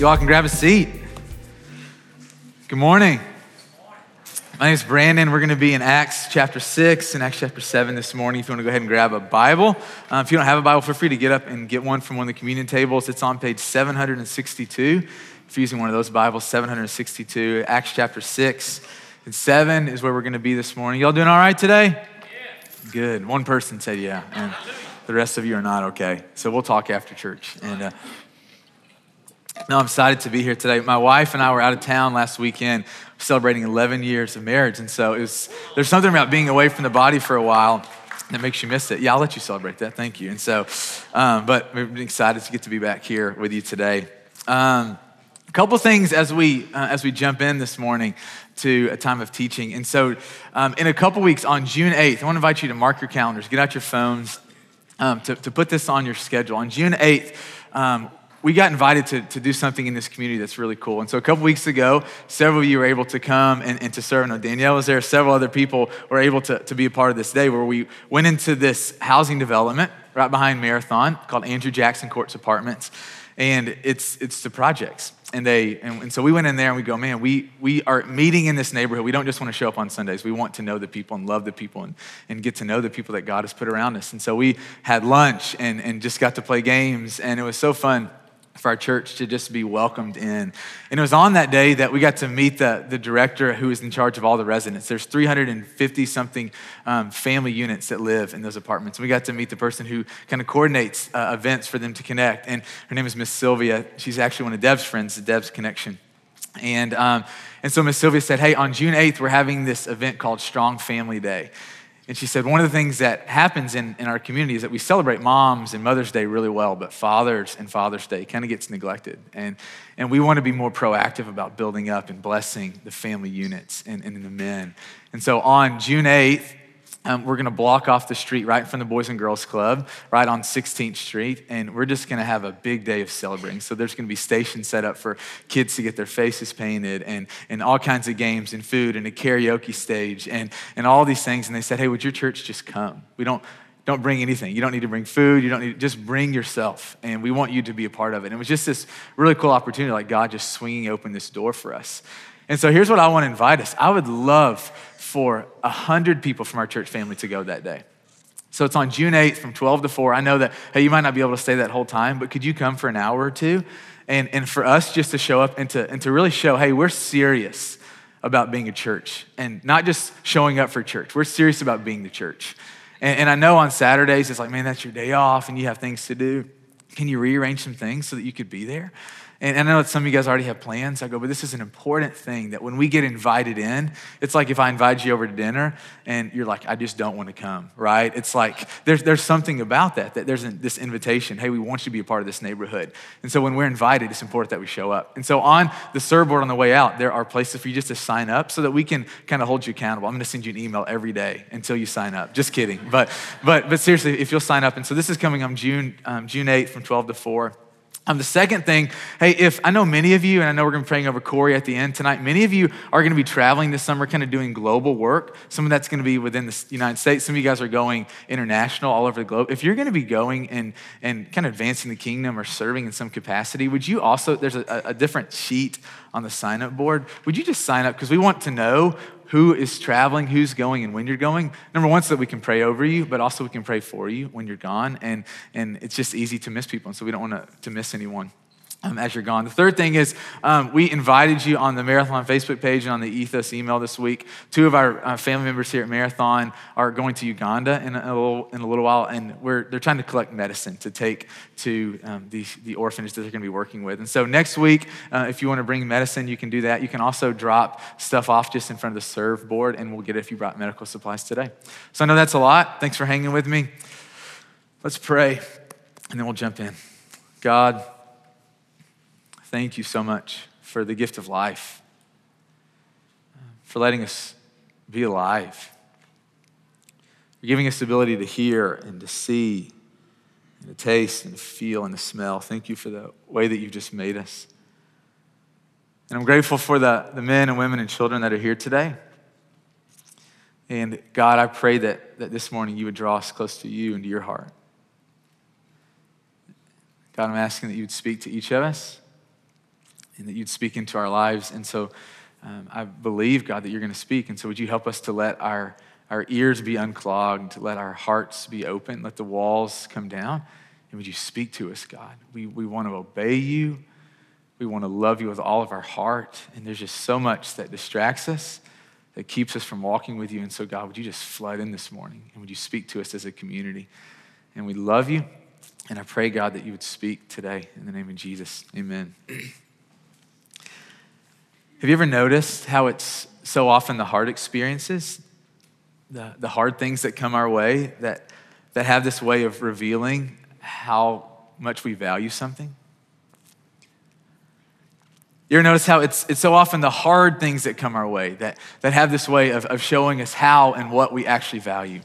You all can grab a seat. Good morning. My name is Brandon. We're going to be in Acts chapter 6 and Acts chapter 7 this morning. If you want to go ahead and grab a Bible, uh, if you don't have a Bible, feel free to get up and get one from one of the communion tables. It's on page 762. If you're using one of those Bibles, 762, Acts chapter 6 and 7 is where we're going to be this morning. Y'all doing all right today? Yeah. Good. One person said yeah, and the rest of you are not okay. So we'll talk after church. And uh, no, I'm excited to be here today. My wife and I were out of town last weekend celebrating 11 years of marriage. And so was, there's something about being away from the body for a while that makes you miss it. Yeah, I'll let you celebrate that. Thank you. And so, um, but we're excited to get to be back here with you today. Um, a couple things as we uh, as we jump in this morning to a time of teaching. And so, um, in a couple weeks on June 8th, I want to invite you to mark your calendars, get out your phones, um, to, to put this on your schedule. On June 8th, um, we got invited to, to do something in this community that's really cool. And so a couple weeks ago, several of you were able to come and, and to serve. No, Danielle was there. Several other people were able to, to be a part of this day where we went into this housing development right behind Marathon called Andrew Jackson Courts Apartments. And it's, it's the projects. And they and, and so we went in there and we go, man, we, we are meeting in this neighborhood. We don't just want to show up on Sundays. We want to know the people and love the people and, and get to know the people that God has put around us. And so we had lunch and, and just got to play games. And it was so fun for our church to just be welcomed in. And it was on that day that we got to meet the, the director who is in charge of all the residents. There's 350 something um, family units that live in those apartments. We got to meet the person who kind of coordinates uh, events for them to connect. And her name is Miss Sylvia. She's actually one of Deb's friends, the Deb's Connection. And, um, and so Miss Sylvia said, Hey, on June 8th, we're having this event called Strong Family Day. And she said, one of the things that happens in, in our community is that we celebrate moms and Mother's Day really well, but Fathers and Father's Day kind of gets neglected. And, and we want to be more proactive about building up and blessing the family units and, and the men. And so on June 8th, um, we're going to block off the street right from the Boys and Girls Club, right on 16th Street, and we're just going to have a big day of celebrating. So there's going to be stations set up for kids to get their faces painted, and, and all kinds of games and food, and a karaoke stage, and, and all these things. And they said, hey, would your church just come? We don't, don't bring anything. You don't need to bring food. You don't need, to just bring yourself. And we want you to be a part of it. And it was just this really cool opportunity, like God just swinging open this door for us. And so here's what I want to invite us. I would love for 100 people from our church family to go that day. So it's on June 8th from 12 to 4. I know that, hey, you might not be able to stay that whole time, but could you come for an hour or two? And, and for us just to show up and to, and to really show, hey, we're serious about being a church and not just showing up for church. We're serious about being the church. And, and I know on Saturdays, it's like, man, that's your day off and you have things to do. Can you rearrange some things so that you could be there? And I know that some of you guys already have plans. I go, but this is an important thing that when we get invited in, it's like if I invite you over to dinner and you're like, I just don't want to come, right? It's like there's, there's something about that, that there's this invitation. Hey, we want you to be a part of this neighborhood. And so when we're invited, it's important that we show up. And so on the serve board on the way out, there are places for you just to sign up so that we can kind of hold you accountable. I'm going to send you an email every day until you sign up. Just kidding. But, but, but seriously, if you'll sign up. And so this is coming on June, um, June 8th from 12 to 4. Um, the second thing, hey, if I know many of you, and I know we're going to be praying over Corey at the end tonight, many of you are going to be traveling this summer, kind of doing global work. Some of that's going to be within the United States. Some of you guys are going international all over the globe. If you're going to be going and, and kind of advancing the kingdom or serving in some capacity, would you also, there's a, a different sheet on the sign up board. Would you just sign up? Because we want to know who is traveling, who's going, and when you're going. Number one, so that we can pray over you, but also we can pray for you when you're gone. And, and it's just easy to miss people, and so we don't want to, to miss anyone um, as you're gone. The third thing is um, we invited you on the Marathon Facebook page and on the Ethos email this week. Two of our uh, family members here at Marathon are going to Uganda in a, little, in a little while, and we're, they're trying to collect medicine to take to um, the, the orphanage that they're going to be working with. And so next week, uh, if you want to bring medicine, you can do that. You can also drop stuff off just in front of the serve board, and we'll get it if you brought medical supplies today. So I know that's a lot. Thanks for hanging with me. Let's pray, and then we'll jump in. God, Thank you so much for the gift of life, for letting us be alive, for giving us the ability to hear and to see, and to taste and to feel and to smell. Thank you for the way that you've just made us. And I'm grateful for the, the men and women and children that are here today. And God, I pray that, that this morning you would draw us close to you and to your heart. God, I'm asking that you would speak to each of us and that you'd speak into our lives. And so um, I believe, God, that you're going to speak. And so would you help us to let our, our ears be unclogged, to let our hearts be open, let the walls come down? And would you speak to us, God? We, we want to obey you. We want to love you with all of our heart. And there's just so much that distracts us, that keeps us from walking with you. And so, God, would you just flood in this morning? And would you speak to us as a community? And we love you. And I pray, God, that you would speak today in the name of Jesus. Amen. Have you ever noticed how it's so often the hard experiences, the, the hard things that come our way, that, that have this way of revealing how much we value something? You ever notice how it's, it's so often the hard things that come our way that, that have this way of, of showing us how and what we actually value?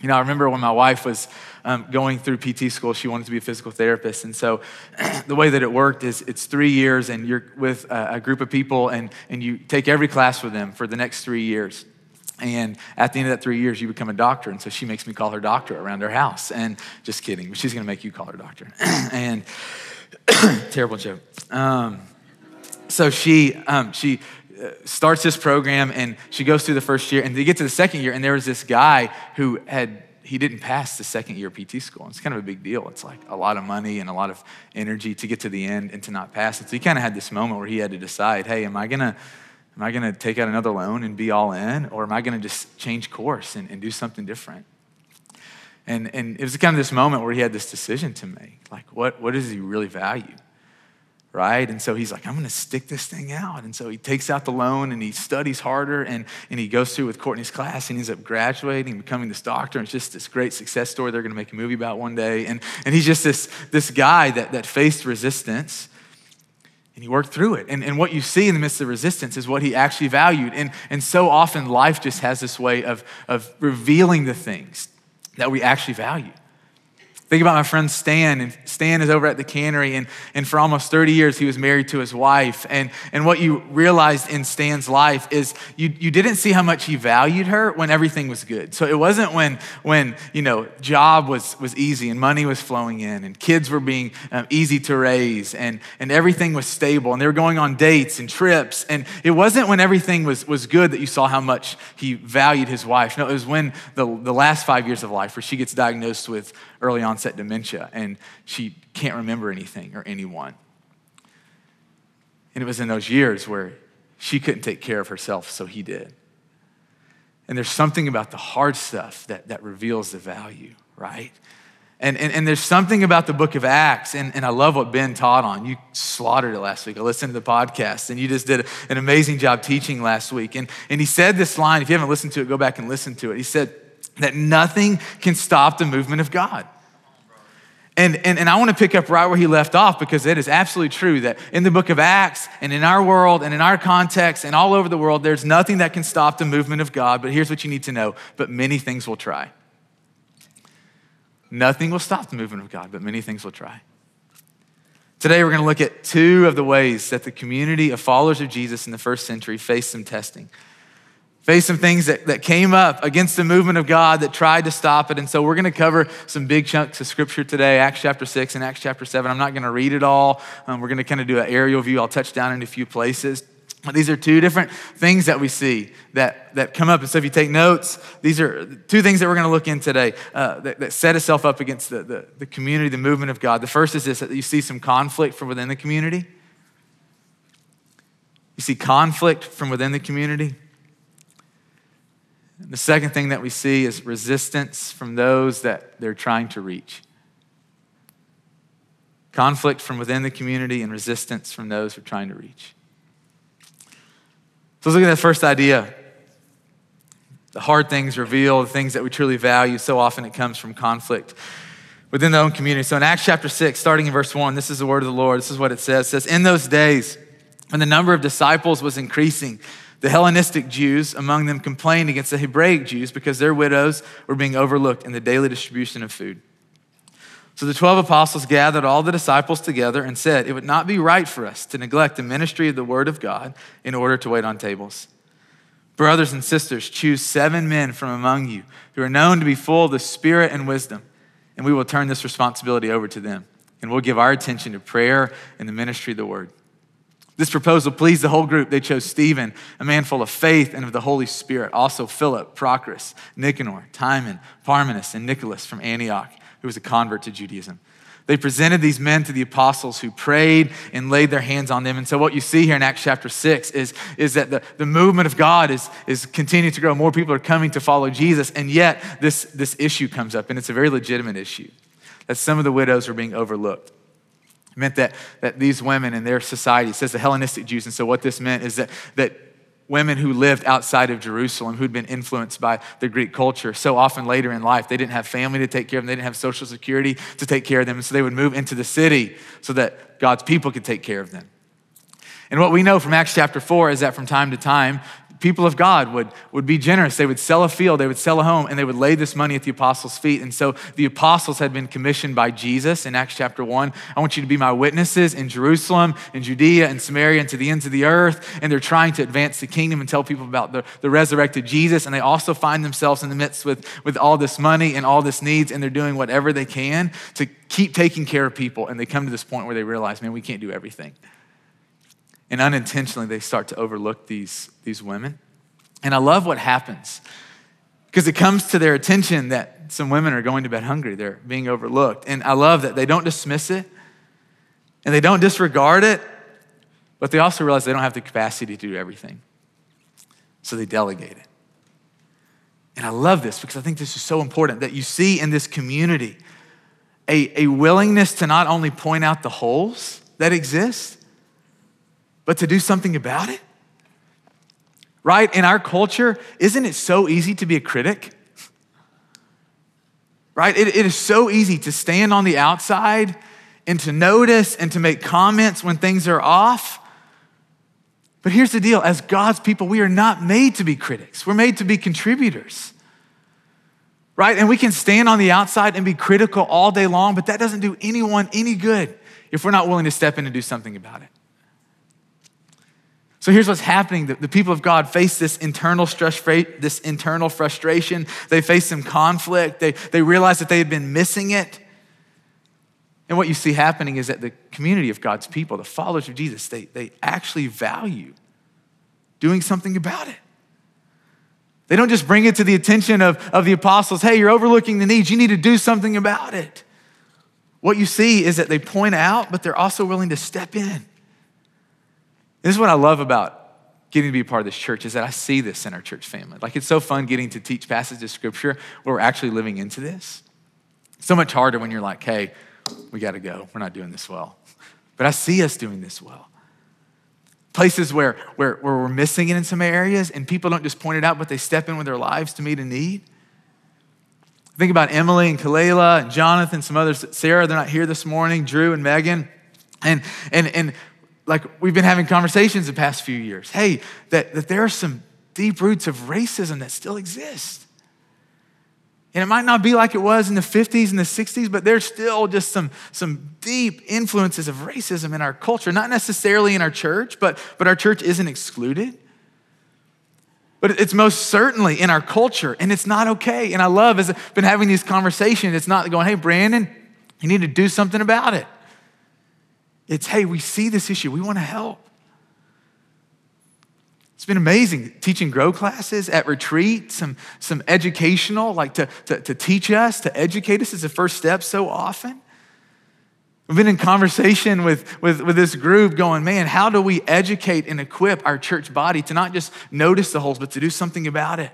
You know, I remember when my wife was um, going through PT school. She wanted to be a physical therapist. And so the way that it worked is it's three years, and you're with a, a group of people, and, and you take every class with them for the next three years. And at the end of that three years, you become a doctor. And so she makes me call her doctor around her house. And just kidding, but she's going to make you call her doctor. and terrible joke. Um, so she, um, she uh, starts this program and she goes through the first year and they get to the second year and there was this guy who had he didn't pass the second year PT school. It's kind of a big deal. It's like a lot of money and a lot of energy to get to the end and to not pass it. So he kind of had this moment where he had to decide, hey, am I gonna am I gonna take out another loan and be all in, or am I gonna just change course and, and do something different? And and it was kind of this moment where he had this decision to make. Like, what what does he really value? Right? And so he's like, I'm going to stick this thing out. And so he takes out the loan and he studies harder and, and he goes through with Courtney's class and he ends up graduating, becoming this doctor. And it's just this great success story they're going to make a movie about one day. And, and he's just this, this guy that, that faced resistance and he worked through it. And, and what you see in the midst of resistance is what he actually valued. And, and so often life just has this way of, of revealing the things that we actually value. Think about my friend Stan, and Stan is over at the cannery, and, and for almost 30 years he was married to his wife. And, and what you realized in Stan's life is you, you didn't see how much he valued her when everything was good. So it wasn't when, when you know, job was, was easy and money was flowing in and kids were being um, easy to raise and, and everything was stable and they were going on dates and trips. And it wasn't when everything was, was good that you saw how much he valued his wife. No, it was when the, the last five years of life where she gets diagnosed with early onset dementia and she can't remember anything or anyone. And it was in those years where she couldn't take care of herself, so he did. And there's something about the hard stuff that, that reveals the value, right? And, and, and, there's something about the book of Acts, and, and I love what Ben taught on. You slaughtered it last week. I listened to the podcast, and you just did an amazing job teaching last week. And, and he said this line if you haven't listened to it, go back and listen to it. He said, that nothing can stop the movement of God. And, and, and I want to pick up right where he left off because it is absolutely true that in the book of Acts and in our world and in our context and all over the world, there's nothing that can stop the movement of God. But here's what you need to know but many things will try. Nothing will stop the movement of God, but many things will try. Today, we're going to look at two of the ways that the community of followers of Jesus in the first century faced some testing faced some things that, that came up against the movement of God that tried to stop it. And so we're going to cover some big chunks of scripture today Acts chapter 6 and Acts chapter 7. I'm not going to read it all. Um, we're going to kind of do an aerial view. I'll touch down in a few places. But these are two different things that we see that, that come up. And so if you take notes, these are two things that we're going to look in today uh, that, that, set itself up against the, the, the community, the movement of God. The first is this that you see some conflict from within the community. You see conflict from within the community. The second thing that we see is resistance from those that they're trying to reach. Conflict from within the community and resistance from those who are trying to reach. So let's look at that first idea. The hard things reveal the things that we truly value. So often it comes from conflict within the own community. So in Acts chapter 6, starting in verse 1, this is the word of the Lord. This is what it says. It says, In those days, when the number of disciples was increasing, the Hellenistic Jews among them complained against the Hebraic Jews because their widows were being overlooked in the daily distribution of food. So the 12 apostles gathered all the disciples together and said, It would not be right for us to neglect the ministry of the word of God in order to wait on tables. Brothers and sisters, choose seven men from among you who are known to be full of the Spirit and wisdom, and we will turn this responsibility over to them. And we'll give our attention to prayer and the ministry of the word. This proposal pleased the whole group. They chose Stephen, a man full of faith and of the Holy Spirit, also Philip, Prochorus, Nicanor, Timon, Parmenas, and Nicholas from Antioch, who was a convert to Judaism. They presented these men to the apostles who prayed and laid their hands on them. And so, what you see here in Acts chapter 6 is, is that the, the movement of God is, is continuing to grow. More people are coming to follow Jesus. And yet, this, this issue comes up, and it's a very legitimate issue that some of the widows are being overlooked. It meant that, that these women in their society, says the Hellenistic Jews, and so what this meant is that, that women who lived outside of Jerusalem who'd been influenced by the Greek culture. So often later in life, they didn't have family to take care of them, they didn't have social security to take care of them, and so they would move into the city so that God's people could take care of them. And what we know from Acts chapter 4 is that from time to time, people of God would, would be generous. They would sell a field, they would sell a home, and they would lay this money at the apostles' feet. And so the apostles had been commissioned by Jesus in Acts chapter 1. I want you to be my witnesses in Jerusalem, in Judea, and Samaria, and to the ends of the earth. And they're trying to advance the kingdom and tell people about the, the resurrected Jesus. And they also find themselves in the midst with, with all this money and all this needs, and they're doing whatever they can to keep taking care of people. And they come to this point where they realize, man, we can't do everything. And unintentionally, they start to overlook these, these women. And I love what happens because it comes to their attention that some women are going to bed hungry. They're being overlooked. And I love that they don't dismiss it and they don't disregard it, but they also realize they don't have the capacity to do everything. So they delegate it. And I love this because I think this is so important that you see in this community a, a willingness to not only point out the holes that exist, but to do something about it? Right? In our culture, isn't it so easy to be a critic? Right? it, it is so easy to stand on the outside and to notice and to make comments when things are off. But here's the deal as God's people, we are not made to be critics, we're made to be contributors. Right? And we can stand on the outside and be critical all day long, but that doesn't do anyone any good if we're not willing to step in and do something about it. So here's what's happening. The, the people of God face this internal stress, this internal frustration. They face some conflict. They, they realize that they had been missing it. And what you see happening is that the community of God's people, the followers of Jesus, they, they actually value doing something about it. They don't just bring it to the attention of, of the apostles, hey, you're overlooking the needs, you need to do something about it. What you see is that they point out, but they're also willing to step in. This is what I love about getting to be a part of this church is that I see this in our church family. Like it's so fun getting to teach passages of scripture where we're actually living into this. So much harder when you're like, hey, we got to go. We're not doing this well. But I see us doing this well. Places where, where, where we're missing it in some areas and people don't just point it out, but they step in with their lives to meet a need. Think about Emily and Kalela and Jonathan, some others. Sarah, they're not here this morning, Drew and Megan. And, and, and like we've been having conversations the past few years. Hey, that, that there are some deep roots of racism that still exist. And it might not be like it was in the 50s and the 60s, but there's still just some, some deep influences of racism in our culture. Not necessarily in our church, but, but our church isn't excluded. But it's most certainly in our culture, and it's not okay. And I love, as I've been having these conversations, it's not going, hey, Brandon, you need to do something about it. It's, hey, we see this issue, we want to help. It's been amazing teaching grow classes at retreat, some, some educational, like to, to, to teach us, to educate us is the first step so often. We've been in conversation with, with, with this group going, man, how do we educate and equip our church body to not just notice the holes, but to do something about it?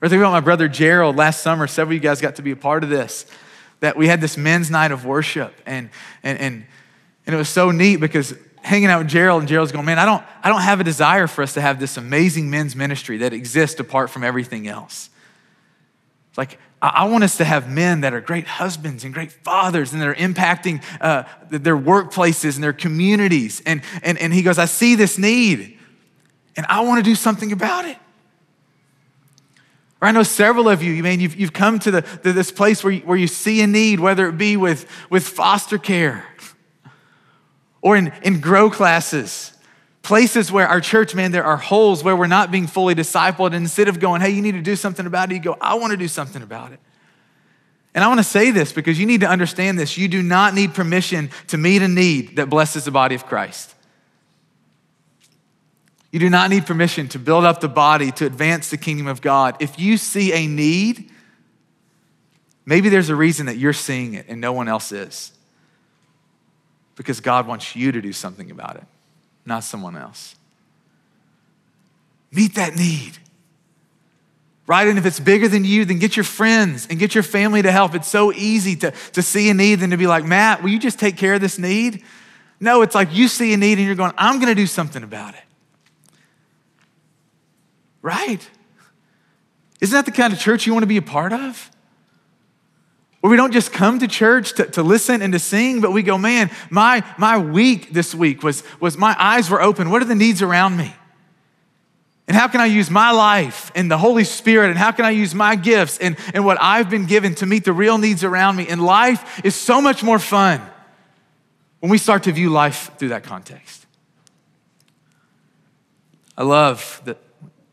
Or think about my brother Gerald last summer. Several of you guys got to be a part of this. That we had this men's night of worship, and, and, and and it was so neat because hanging out with Gerald, and Gerald's going, man, I don't, I don't have a desire for us to have this amazing men's ministry that exists apart from everything else. It's like, I want us to have men that are great husbands and great fathers and that are impacting uh, their workplaces and their communities. And, and, and he goes, I see this need and I want to do something about it. Or I know several of you, you mean you've, you've come to, the, to this place where you, where you see a need, whether it be with, with foster care or in, in grow classes, places where our church, man, there are holes where we're not being fully discipled. And instead of going, hey, you need to do something about it, you go, I want to do something about it. And I want to say this because you need to understand this. You do not need permission to meet a need that blesses the body of Christ. You do not need permission to build up the body to advance the kingdom of God. If you see a need, maybe there's a reason that you're seeing it and no one else is. Because God wants you to do something about it, not someone else. Meet that need. Right? And if it's bigger than you, then get your friends and get your family to help. It's so easy to, to see a need than to be like, Matt, will you just take care of this need? No, it's like you see a need and you're going, I'm going to do something about it. Right? Isn't that the kind of church you want to be a part of? Where we don't just come to church to, to listen and to sing, but we go, man, my, my week this week was, was my eyes were open. What are the needs around me? And how can I use my life and the Holy Spirit? And how can I use my gifts and, and what I've been given to meet the real needs around me? And life is so much more fun when we start to view life through that context. I love that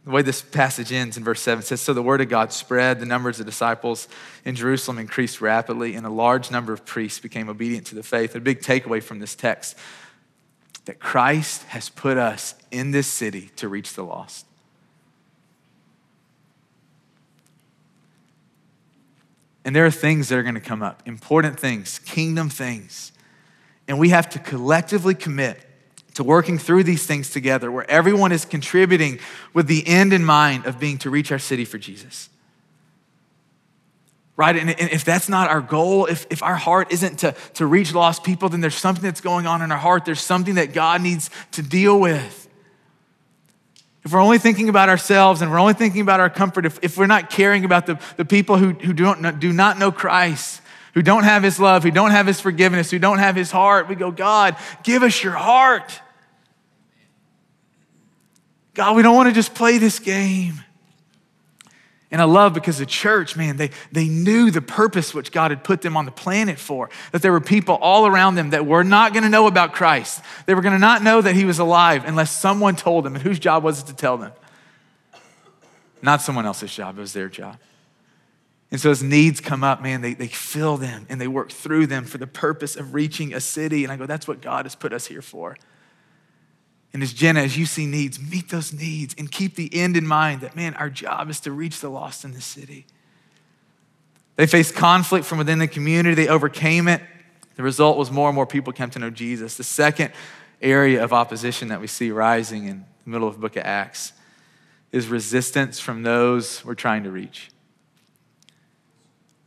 the way this passage ends in verse 7 says So the word of God spread, the numbers of disciples in Jerusalem increased rapidly, and a large number of priests became obedient to the faith. A big takeaway from this text that Christ has put us in this city to reach the lost. And there are things that are going to come up, important things, kingdom things. And we have to collectively commit to working through these things together where everyone is contributing with the end in mind of being to reach our city for Jesus. Right? And if that's not our goal, if, if our heart isn't to, to reach lost people, then there's something that's going on in our heart. There's something that God needs to deal with. If we're only thinking about ourselves and we're only thinking about our comfort, if, if we're not caring about the, the people who, who don't, do not know Christ, who don't have his love, who don't have his forgiveness, who don't have his heart, we go, God, give us your heart. God, we don't want to just play this game. And I love because the church, man, they, they knew the purpose which God had put them on the planet for. That there were people all around them that were not going to know about Christ. They were going to not know that he was alive unless someone told them. And whose job was it to tell them? Not someone else's job, it was their job. And so as needs come up, man, they, they fill them and they work through them for the purpose of reaching a city. And I go, that's what God has put us here for. And as Jenna, as you see needs, meet those needs and keep the end in mind that, man, our job is to reach the lost in this city. They faced conflict from within the community, they overcame it. The result was more and more people came to know Jesus. The second area of opposition that we see rising in the middle of the book of Acts is resistance from those we're trying to reach.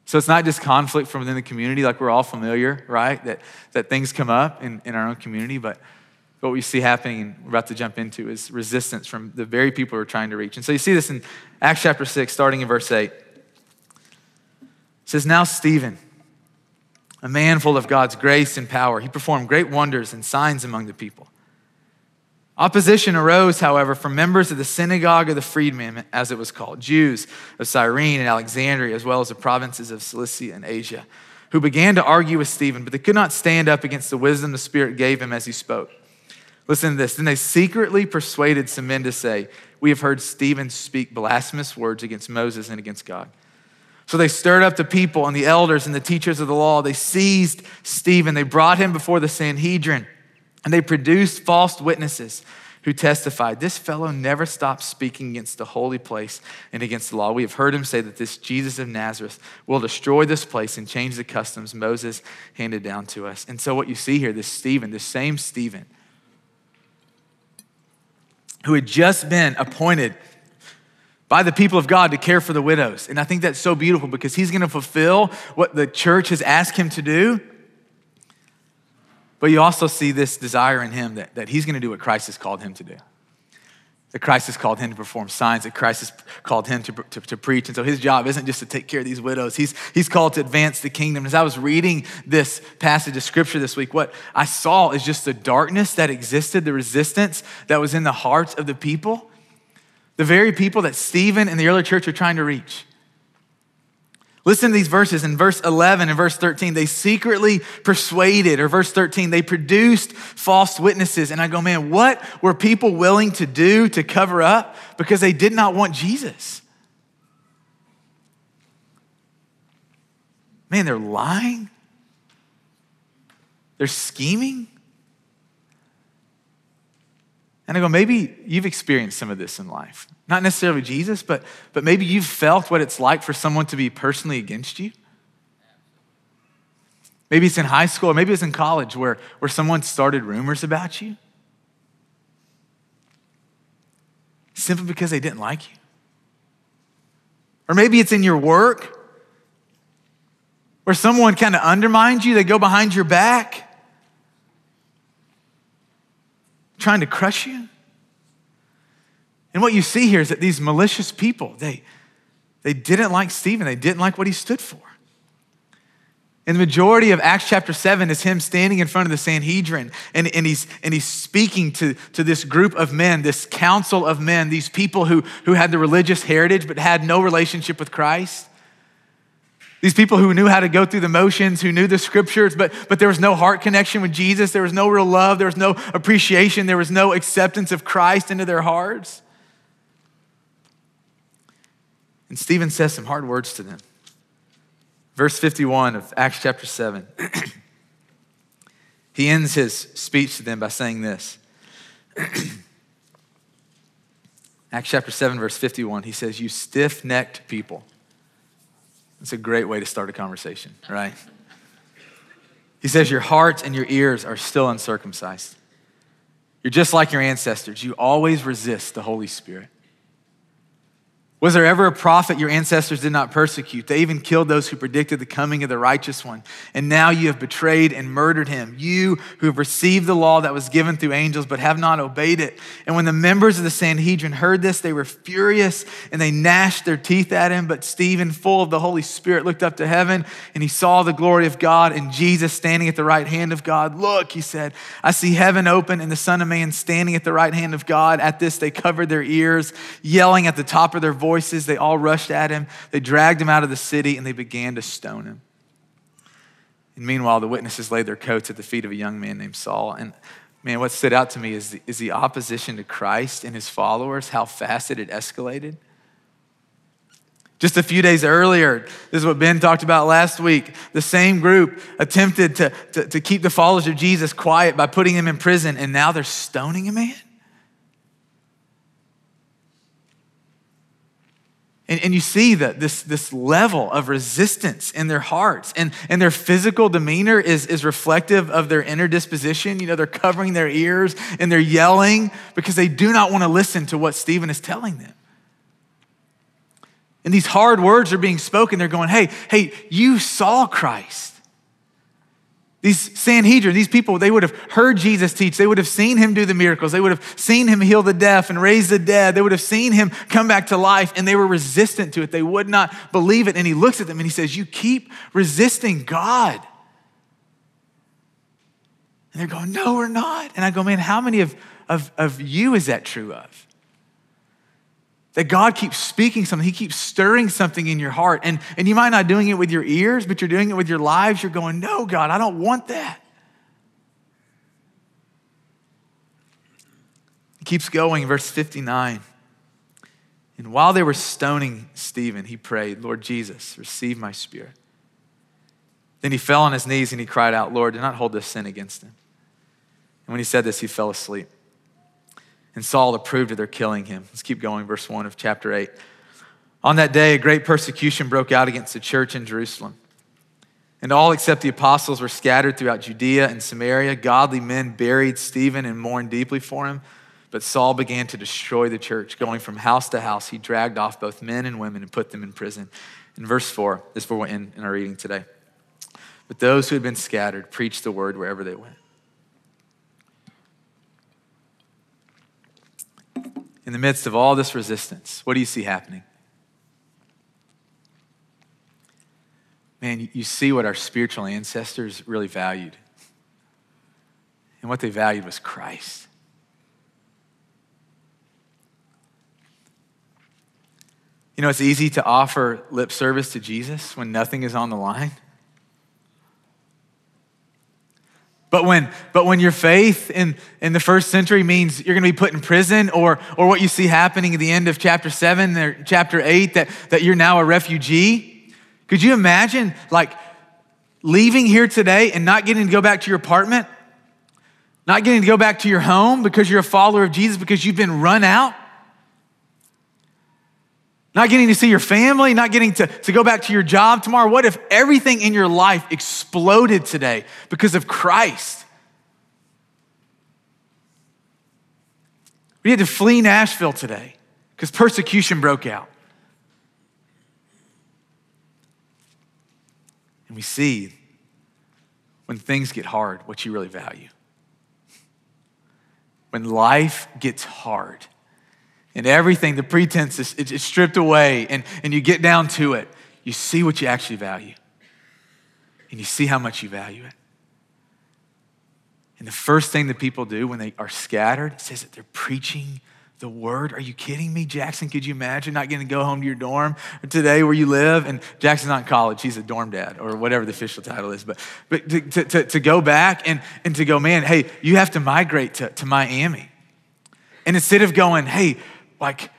So it's not just conflict from within the community, like we're all familiar, right? That, that things come up in, in our own community, but what we see happening, we're about to jump into, is resistance from the very people we're trying to reach. And so you see this in Acts chapter 6, starting in verse 8. It says, Now Stephen, a man full of God's grace and power, he performed great wonders and signs among the people. Opposition arose, however, from members of the synagogue of the freedmen, as it was called, Jews of Cyrene and Alexandria, as well as the provinces of Cilicia and Asia, who began to argue with Stephen, but they could not stand up against the wisdom the Spirit gave him as he spoke. Listen to this. Then they secretly persuaded some men to say, We have heard Stephen speak blasphemous words against Moses and against God. So they stirred up the people and the elders and the teachers of the law. They seized Stephen. They brought him before the Sanhedrin and they produced false witnesses who testified, This fellow never stopped speaking against the holy place and against the law. We have heard him say that this Jesus of Nazareth will destroy this place and change the customs Moses handed down to us. And so, what you see here, this Stephen, this same Stephen, who had just been appointed by the people of God to care for the widows. And I think that's so beautiful because he's going to fulfill what the church has asked him to do. But you also see this desire in him that, that he's going to do what Christ has called him to do. That Christ has called him to perform signs, that Christ has called him to, to, to, preach. And so his job isn't just to take care of these widows, he's, he's called to advance the kingdom. As I was reading this passage of scripture this week, what I saw is just the darkness that existed, the resistance that was in the hearts of the people, the very people that Stephen and the early church are trying to reach. Listen to these verses in verse 11 and verse 13. They secretly persuaded, or verse 13, they produced false witnesses. And I go, man, what were people willing to do to cover up? Because they did not want Jesus. Man, they're lying, they're scheming. And I go, maybe you've experienced some of this in life. Not necessarily Jesus, but, but maybe you've felt what it's like for someone to be personally against you. Maybe it's in high school, or maybe it's in college where, where someone started rumors about you simply because they didn't like you. Or maybe it's in your work where someone kind of undermines you, they go behind your back, trying to crush you. And what you see here is that these malicious people, they, they didn't like Stephen, they didn't like what he stood for. And the majority of Acts chapter 7 is him standing in front of the Sanhedrin and, and, he's, and he's speaking to, to this group of men, this council of men, these people who, who had the religious heritage but had no relationship with Christ. These people who knew how to go through the motions, who knew the scriptures, but, but there was no heart connection with Jesus. There was no real love. There was no appreciation. There was no acceptance of Christ into their hearts. And Stephen says some hard words to them. Verse 51 of Acts chapter 7. he ends his speech to them by saying this. Acts chapter 7, verse 51, he says, You stiff necked people. That's a great way to start a conversation, right? He says, Your hearts and your ears are still uncircumcised. You're just like your ancestors. You always resist the Holy Spirit. Was there ever a prophet your ancestors did not persecute? They even killed those who predicted the coming of the righteous one. And now you have betrayed and murdered him. You who have received the law that was given through angels, but have not obeyed it. And when the members of the Sanhedrin heard this, they were furious and they gnashed their teeth at him. But Stephen, full of the Holy Spirit, looked up to heaven and he saw the glory of God and Jesus standing at the right hand of God. Look, he said, I see heaven open and the Son of Man standing at the right hand of God. At this, they covered their ears, yelling at the top of their voice voices. They all rushed at him. They dragged him out of the city and they began to stone him. And meanwhile, the witnesses laid their coats at the feet of a young man named Saul. And man, what stood out to me is the, is the opposition to Christ and his followers, how fast it had escalated. Just a few days earlier, this is what Ben talked about last week. The same group attempted to, to, to keep the followers of Jesus quiet by putting him in prison, and now they're stoning a man. And, and you see that this, this level of resistance in their hearts and, and their physical demeanor is, is reflective of their inner disposition. You know, they're covering their ears and they're yelling because they do not want to listen to what Stephen is telling them. And these hard words are being spoken. They're going, hey, hey, you saw Christ. These Sanhedrin, these people, they would have heard Jesus teach. They would have seen him do the miracles. They would have seen him heal the deaf and raise the dead. They would have seen him come back to life, and they were resistant to it. They would not believe it. And he looks at them and he says, You keep resisting God. And they're going, No, we're not. And I go, Man, how many of, of, of you is that true of? That God keeps speaking something, He keeps stirring something in your heart. And, and you might not doing it with your ears, but you're doing it with your lives. You're going, No, God, I don't want that. He keeps going, verse 59. And while they were stoning Stephen, he prayed, Lord Jesus, receive my spirit. Then he fell on his knees and he cried out, Lord, do not hold this sin against him. And when he said this, he fell asleep. And Saul approved of their killing him. Let's keep going, verse 1 of chapter 8. On that day, a great persecution broke out against the church in Jerusalem. And all except the apostles were scattered throughout Judea and Samaria. Godly men buried Stephen and mourned deeply for him. But Saul began to destroy the church. Going from house to house, he dragged off both men and women and put them in prison. In verse 4, this is where we're in, in our reading today. But those who had been scattered preached the word wherever they went. In the midst of all this resistance, what do you see happening? Man, you see what our spiritual ancestors really valued. And what they valued was Christ. You know, it's easy to offer lip service to Jesus when nothing is on the line. But when, but when your faith in, in the first century means you're going to be put in prison, or, or what you see happening at the end of chapter 7 or chapter 8, that, that you're now a refugee, could you imagine like leaving here today and not getting to go back to your apartment? Not getting to go back to your home because you're a follower of Jesus because you've been run out? Not getting to see your family, not getting to, to go back to your job tomorrow? What if everything in your life exploded today because of Christ? We had to flee Nashville today because persecution broke out. And we see when things get hard what you really value. When life gets hard and everything, the pretense is it's stripped away and, and you get down to it, you see what you actually value. And you see how much you value it. And the first thing that people do when they are scattered says that they're preaching the word. Are you kidding me, Jackson? Could you imagine not getting to go home to your dorm today where you live? And Jackson's not in college, he's a dorm dad or whatever the official title is. But, but to, to, to go back and, and to go, man, hey, you have to migrate to, to Miami. And instead of going, hey, like,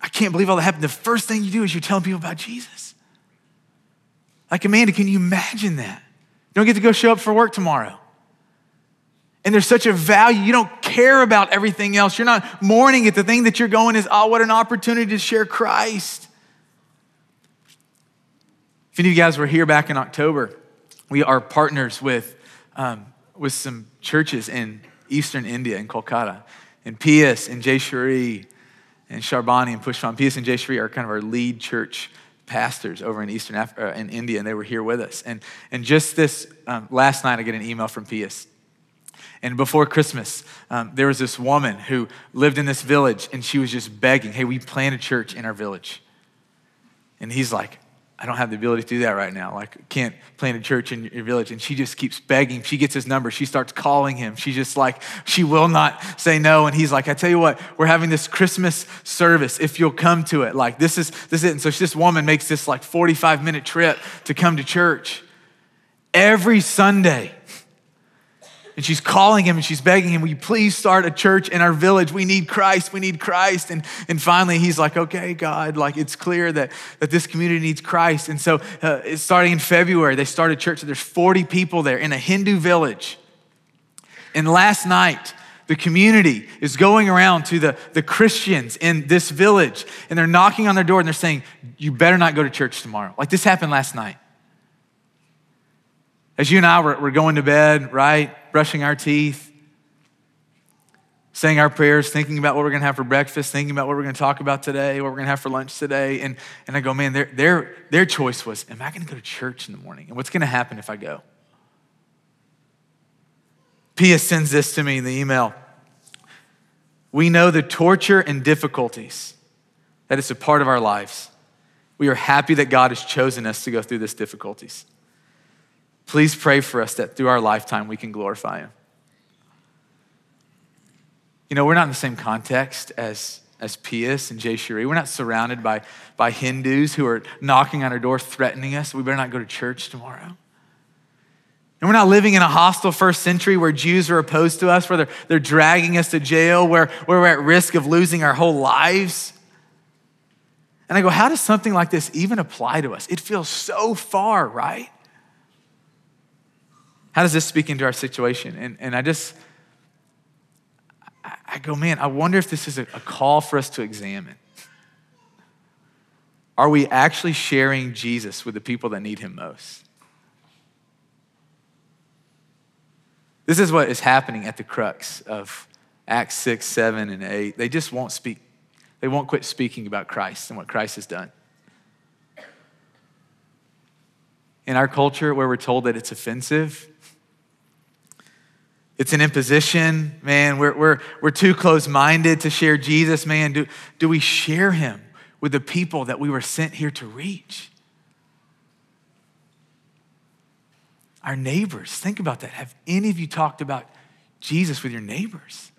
I can't believe all that happened, the first thing you do is you're telling people about Jesus. Like, Amanda, can you imagine that? You don't get to go show up for work tomorrow. And there's such a value. You don't care about everything else. You're not mourning it. The thing that you're going is, oh, what an opportunity to share Christ. If any of you guys were here back in October, we are partners with, um, with some churches in eastern India, in Kolkata. And Pius and Jay Shri and Sharbani and Pushpan. Pius and Jay Shri are kind of our lead church pastors over in Eastern Af- uh, in India, and they were here with us. And, and just this um, last night, I get an email from Pius and before Christmas, um, there was this woman who lived in this village and she was just begging, hey, we plant a church in our village. And he's like, I don't have the ability to do that right now. Like, can't plant a church in your village. And she just keeps begging. She gets his number. She starts calling him. She's just like, she will not say no. And he's like, I tell you what, we're having this Christmas service. If you'll come to it, like this is this is it. And so this woman makes this like 45 minute trip to come to church every Sunday. And she's calling him and she's begging him, Will you please start a church in our village? We need Christ. We need Christ. And, and finally, he's like, Okay, God, like it's clear that, that this community needs Christ. And so, uh, starting in February, they started a church. So there's 40 people there in a Hindu village. And last night, the community is going around to the, the Christians in this village and they're knocking on their door and they're saying, You better not go to church tomorrow. Like this happened last night. As you and I were, were going to bed, right? Brushing our teeth, saying our prayers, thinking about what we're going to have for breakfast, thinking about what we're going to talk about today, what we're going to have for lunch today. And, and I go, man, their, their, their choice was, am I going to go to church in the morning? And what's going to happen if I go? Pius sends this to me in the email. We know the torture and difficulties that is a part of our lives. We are happy that God has chosen us to go through these difficulties. Please pray for us that through our lifetime we can glorify Him. You know, we're not in the same context as, as Pius and Jay Shri. We're not surrounded by, by Hindus who are knocking on our door, threatening us. We better not go to church tomorrow. And we're not living in a hostile first century where Jews are opposed to us, where they're, they're dragging us to jail, where, where we're at risk of losing our whole lives. And I go, how does something like this even apply to us? It feels so far, right? How does this speak into our situation? And, and I just, I go, man, I wonder if this is a, a call for us to examine. Are we actually sharing Jesus with the people that need him most? This is what is happening at the crux of Acts 6, 7, and 8. They just won't speak, they won't quit speaking about Christ and what Christ has done. In our culture, where we're told that it's offensive, it's an imposition, man. We're, we're, we're too close minded to share Jesus, man. Do, do we share him with the people that we were sent here to reach? Our neighbors, think about that. Have any of you talked about Jesus with your neighbors?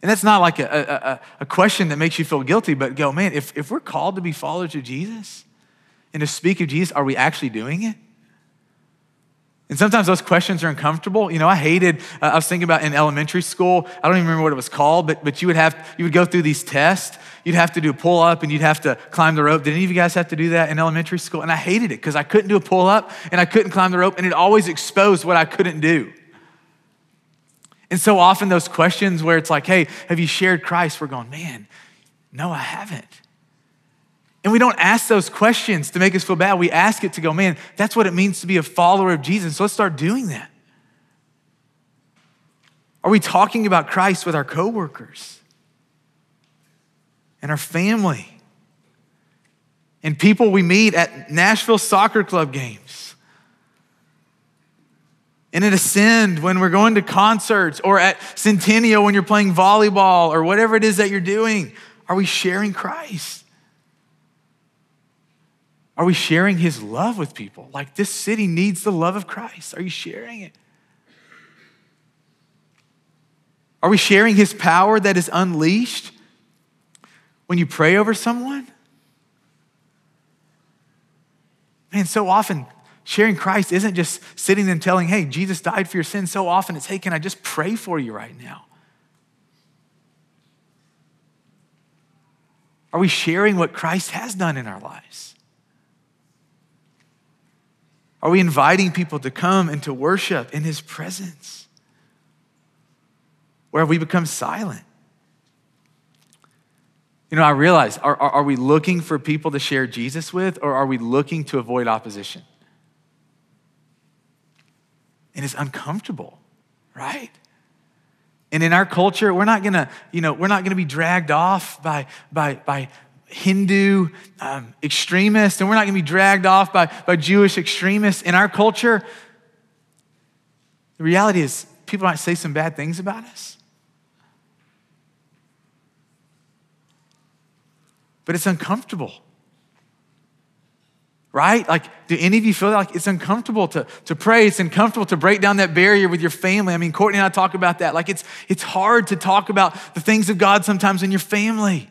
And that's not like a, a, a question that makes you feel guilty, but go, man, if, if we're called to be followers of Jesus and to speak of Jesus, are we actually doing it? And sometimes those questions are uncomfortable. You know, I hated, uh, I was thinking about in elementary school, I don't even remember what it was called, but, but you would have, you would go through these tests. You'd have to do a pull up and you'd have to climb the rope. Did any of you guys have to do that in elementary school? And I hated it because I couldn't do a pull up and I couldn't climb the rope and it always exposed what I couldn't do. And so often, those questions where it's like, hey, have you shared Christ? We're going, man, no, I haven't. And we don't ask those questions to make us feel bad. We ask it to go, man, that's what it means to be a follower of Jesus. So let's start doing that. Are we talking about Christ with our coworkers and our family and people we meet at Nashville Soccer Club games? And at Ascend when we're going to concerts or at Centennial when you're playing volleyball or whatever it is that you're doing? Are we sharing Christ? Are we sharing his love with people? Like this city needs the love of Christ. Are you sharing it? Are we sharing his power that is unleashed when you pray over someone? Man, so often sharing Christ isn't just sitting and telling, hey, Jesus died for your sins. So often it's, hey, can I just pray for you right now? Are we sharing what Christ has done in our lives? Are we inviting people to come and to worship in his presence? Where have we become silent? You know, I realize, are, are, are, we looking for people to share Jesus with, or are we looking to avoid opposition? And it's uncomfortable, right? And in our culture, we're not gonna, you know, we're not gonna be dragged off by, by, by Hindu um, extremists, and we're not gonna be dragged off by, by Jewish extremists. In our culture, the reality is people might say some bad things about us. but it's uncomfortable. Right? Like, do any of you feel like it's uncomfortable to, to pray? It's uncomfortable to break down that barrier with your family. I mean, Courtney and I talk about that. Like, it's, it's hard to talk about the things of God sometimes in your family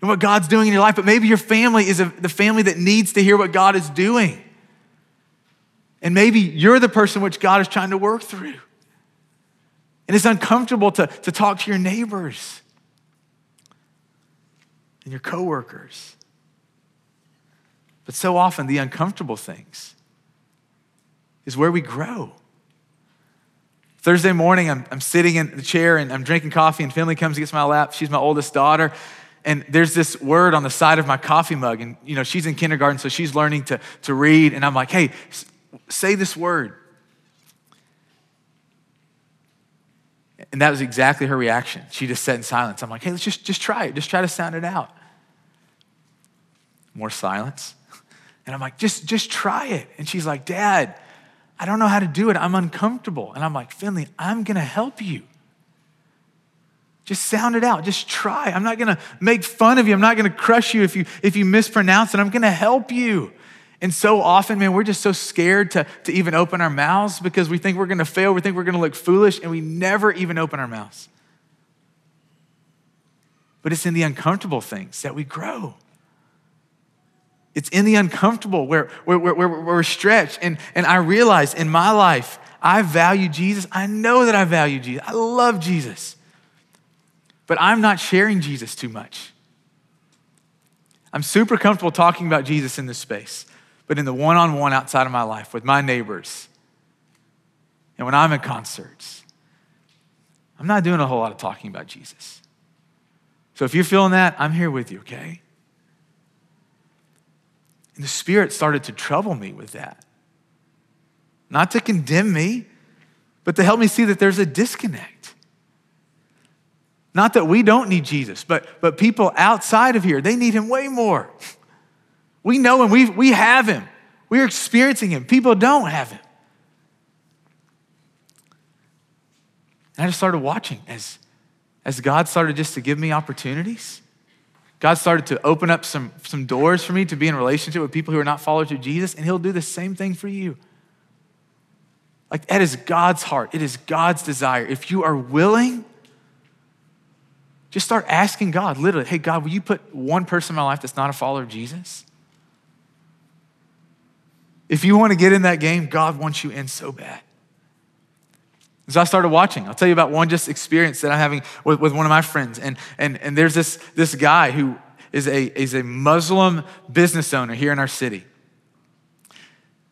and what God's doing in your life, but maybe your family is a, the family that needs to hear what God is doing. And maybe you're the person which God is trying to work through. And it's uncomfortable to, to talk to your neighbors and your coworkers. But so often, the uncomfortable things is where we grow. Thursday morning, I'm, I'm sitting in the chair and I'm drinking coffee, and Finley comes and gets my lap. She's my oldest daughter. And there's this word on the side of my coffee mug. And, you know, she's in kindergarten, so she's learning to, to read. And I'm like, hey, say this word. And that was exactly her reaction. She just sat in silence. I'm like, hey, let's just, just try it. Just try to sound it out. More silence. And I'm like, just, just try it. And she's like, Dad, I don't know how to do it. I'm uncomfortable. And I'm like, Finley, I'm going to help you. Just sound it out. Just try. I'm not going to make fun of you. I'm not going to crush you if you, if you mispronounce it. I'm going to help you. And so often, man, we're just so scared to, to even open our mouths because we think we're going to fail. We think we're going to look foolish, and we never even open our mouths. But it's in the uncomfortable things that we grow. It's in the uncomfortable where, where, where, where we're stretched. And, and I realize in my life, I value Jesus. I know that I value Jesus. I love Jesus. But I'm not sharing Jesus too much. I'm super comfortable talking about Jesus in this space but in the one on one outside of my life with my neighbors and when I'm at concerts, I'm not doing a whole lot of talking about Jesus. So if you're feeling that, I'm here with you, okay? And the Spirit started to trouble me with that. Not to condemn me, but to help me see that there's a disconnect. Not that we don't need Jesus, but, but people outside of here, they need him way more. We know him, we, we have him, we're experiencing him. People don't have him. And I just started watching as, as God started just to give me opportunities. God started to open up some, some doors for me to be in relationship with people who are not followers of Jesus, and He'll do the same thing for you. Like, that is God's heart. It is God's desire. If you are willing, just start asking God, literally, hey, God, will you put one person in my life that's not a follower of Jesus? If you want to get in that game, God wants you in so bad. So I started watching. I'll tell you about one just experience that I'm having with, with one of my friends. And, and, and there's this, this guy who is a, is a Muslim business owner here in our city.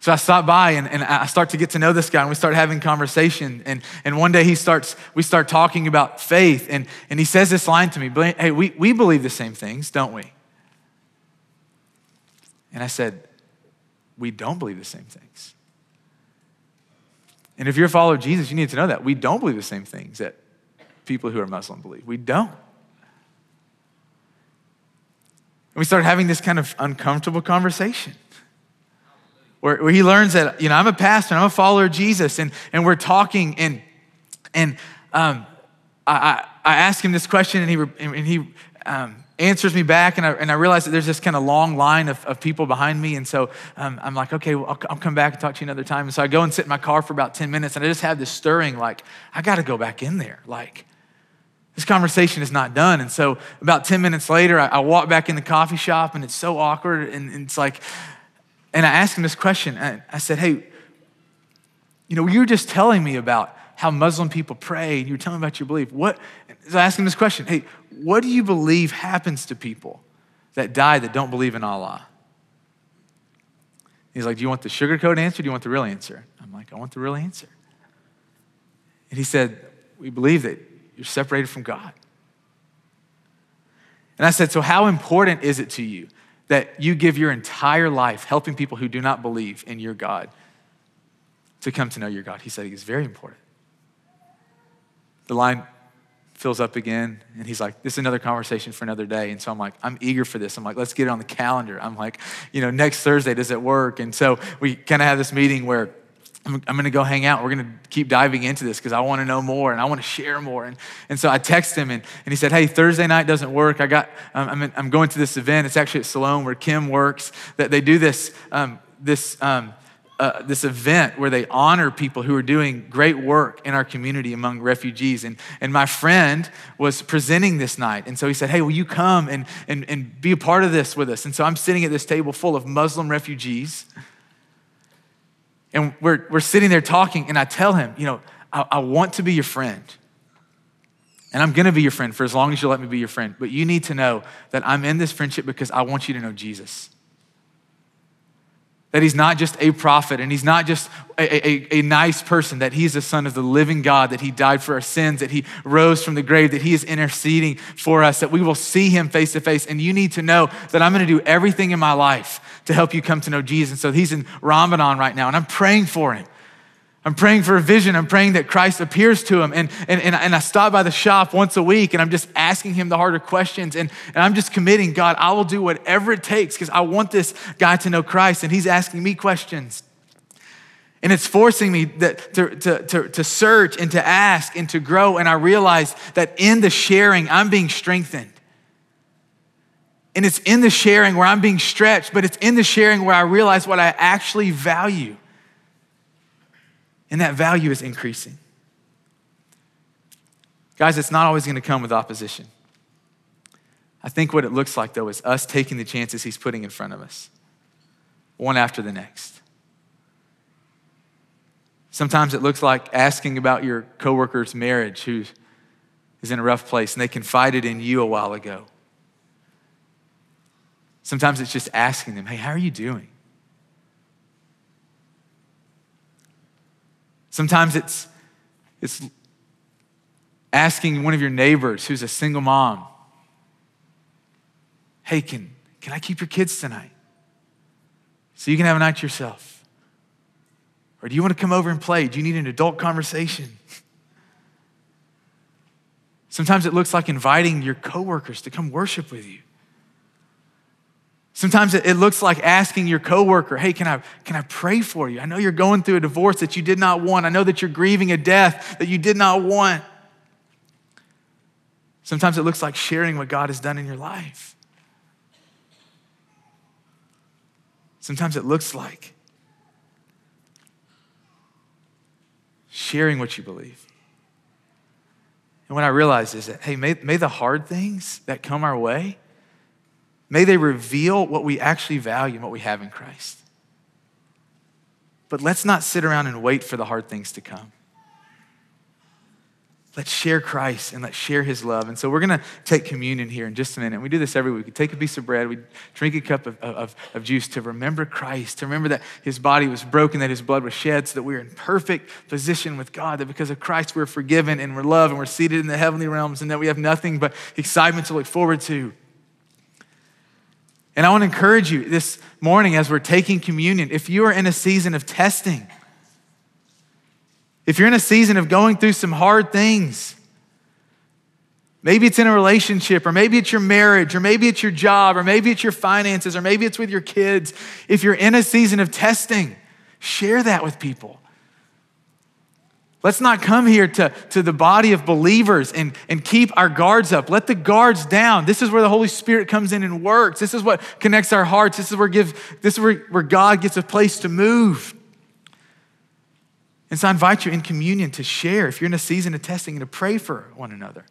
So I stop by and, and I start to get to know this guy and we start having conversation. And, and one day he starts, we start talking about faith and, and he says this line to me, hey, we, we believe the same things, don't we? And I said, we don't believe the same things. And if you're a follower of Jesus, you need to know that. We don't believe the same things that people who are Muslim believe. We don't. And we start having this kind of uncomfortable conversation where, where he learns that, you know, I'm a pastor, I'm a follower of Jesus, and, and we're talking, and, and um, I, I, I ask him this question, and he, and he um, answers me back, and I, and I realize that there's this kind of long line of, of people behind me. And so um, I'm like, okay, well, I'll, I'll, come back and talk to you another time. And so I go and sit in my car for about 10 minutes, and I just have this stirring, like, I got to go back in there. Like, this conversation is not done. And so about 10 minutes later, I, I walk back in the coffee shop, and it's so awkward. And, and it's like, and I asked him this question. I, said, Hey, you know, you were just telling me about how Muslim people pray, and you were telling me about your belief. What, so I asked him this question Hey, what do you believe happens to people that die that don't believe in Allah? He's like, Do you want the sugarcoat answer? do you want the real answer? I'm like, I want the real answer. And he said, We believe that you're separated from God. And I said, So, how important is it to you that you give your entire life helping people who do not believe in your God to come to know your God. He said it's very important. The line fills up again, and he's like, This is another conversation for another day. And so I'm like, I'm eager for this. I'm like, Let's get it on the calendar. I'm like, You know, next Thursday, does it work? And so we kind of have this meeting where I'm, I'm going to go hang out. We're going to keep diving into this because I want to know more and I want to share more. And, and so I text him and, and he said, Hey, Thursday night doesn't work. I got, um, I'm, in, I'm going to this event. It's actually at Siloam where Kim works. That they do this, um, this, um, uh, this event where they honor people who are doing great work in our community among refugees. And, and my friend was presenting this night. And so he said, Hey, will you come and, and, and be a part of this with us? And so I'm sitting at this table full of Muslim refugees. And we're, we're sitting there talking, and I tell him, you know, I, I want to be your friend. And I'm gonna be your friend for as long as you let me be your friend. But you need to know that I'm in this friendship because I want you to know Jesus. That he's not just a prophet and he's not just a, a, a, nice person, that he's the son of the living God, that he died for our sins, that he rose from the grave, that he is interceding for us, that we will see him face to face. And you need to know that I'm gonna do everything in my life to help you come to know Jesus. And so he's in Ramadan right now, and I'm praying for him. I'm praying for a vision. I'm praying that Christ appears to him. And, and, and, and I stop by the shop once a week and I'm just asking him the harder questions. And, and I'm just committing, God, I will do whatever it takes because I want this guy to know Christ. And he's asking me questions. And it's forcing me that, to, to, to, to search and to ask and to grow. And I realize that in the sharing, I'm being strengthened. And it's in the sharing where I'm being stretched, but it's in the sharing where I realize what I actually value and that value is increasing. Guys, it's not always going to come with opposition. I think what it looks like, though, is us taking the chances He's putting in front of us, one after the next. Sometimes it looks like asking about your coworker's marriage who is in a rough place and they confided in you a while ago. Sometimes it's just asking them, hey, how are you doing? Sometimes it's, it's asking one of your neighbors who's a single mom, hey, can, can I keep your kids tonight? So you can have a night to yourself. Or do you want to come over and play? Do you need an adult conversation? Sometimes it looks like inviting your coworkers to come worship with you. Sometimes it looks like asking your coworker, hey, can I, can I pray for you? I know you're going through a divorce that you did not want. I know that you're grieving a death that you did not want. Sometimes it looks like sharing what God has done in your life. Sometimes it looks like sharing what you believe. And what I realize is that, hey, may, may the hard things that come our way, May they reveal what we actually value and what we have in Christ. But let's not sit around and wait for the hard things to come. Let's share Christ and let's share his love. And so we're going to take communion here in just a minute. And We do this every week. We take a piece of bread, we drink a cup of, of, of juice to remember Christ, to remember that his body was broken, that his blood was shed, so that we're in perfect position with God, that because of Christ we're forgiven and we're loved and we're seated in the heavenly realms, and that we have nothing but excitement to look forward to. And I want to encourage you this morning as we're taking communion, if you are in a season of testing, if you're in a season of going through some hard things, maybe it's in a relationship, or maybe it's your marriage, or maybe it's your job, or maybe it's your finances, or maybe it's with your kids. If you're in a season of testing, share that with people. Let's not come here to, to the body of believers and, and keep our guards up. Let the guards down. This is where the Holy Spirit comes in and works. This is what connects our hearts. This is where, give, this is where, where God gets a place to move. And so I invite you in communion to share if you're in a season of testing and to pray for one another.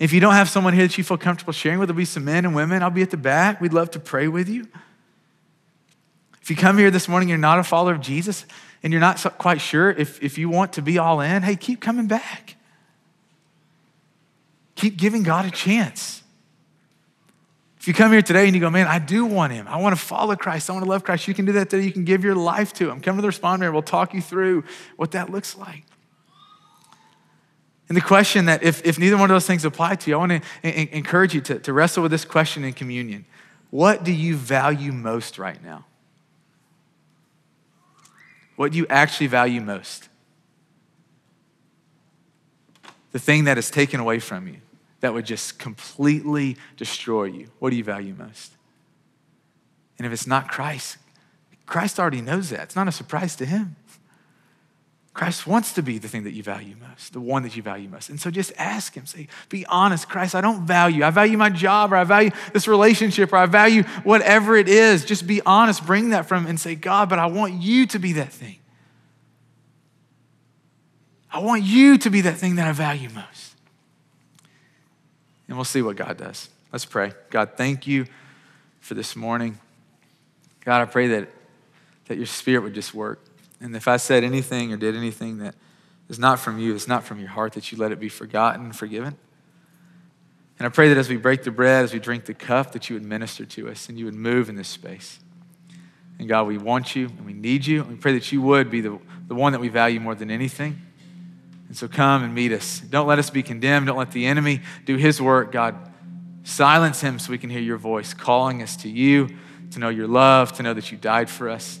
If you don't have someone here that you feel comfortable sharing with, there'll be some men and women. I'll be at the back. We'd love to pray with you. If you come here this morning, you're not a follower of Jesus, and you're not quite sure if, if you want to be all in, hey, keep coming back. Keep giving God a chance. If you come here today and you go, man, I do want him. I want to follow Christ. I want to love Christ. You can do that today. You can give your life to him. Come to the responder. We'll talk you through what that looks like. And the question that, if, if neither one of those things apply to you, I want to encourage you to, to wrestle with this question in communion. What do you value most right now? What do you actually value most? The thing that is taken away from you that would just completely destroy you? What do you value most? And if it's not Christ, Christ already knows that. It's not a surprise to him. Christ wants to be the thing that you value most, the one that you value most. And so just ask him, say, be honest, Christ, I don't value. I value my job or I value this relationship or I value whatever it is. Just be honest, bring that from him and say, God, but I want you to be that thing. I want you to be that thing that I value most and we'll see what God does. Let's pray. God, thank you for this morning. God, I pray that, that your spirit would just work. And if I said anything or did anything that is not from you, it's not from your heart, that you let it be forgotten and forgiven. And I pray that as we break the bread, as we drink the cup, that you would minister to us and you would move in this space. And God, we want you and we need you. And we pray that you would be the, the one that we value more than anything. And so come and meet us. Don't let us be condemned. Don't let the enemy do his work. God, silence him so we can hear your voice calling us to you, to know your love, to know that you died for us.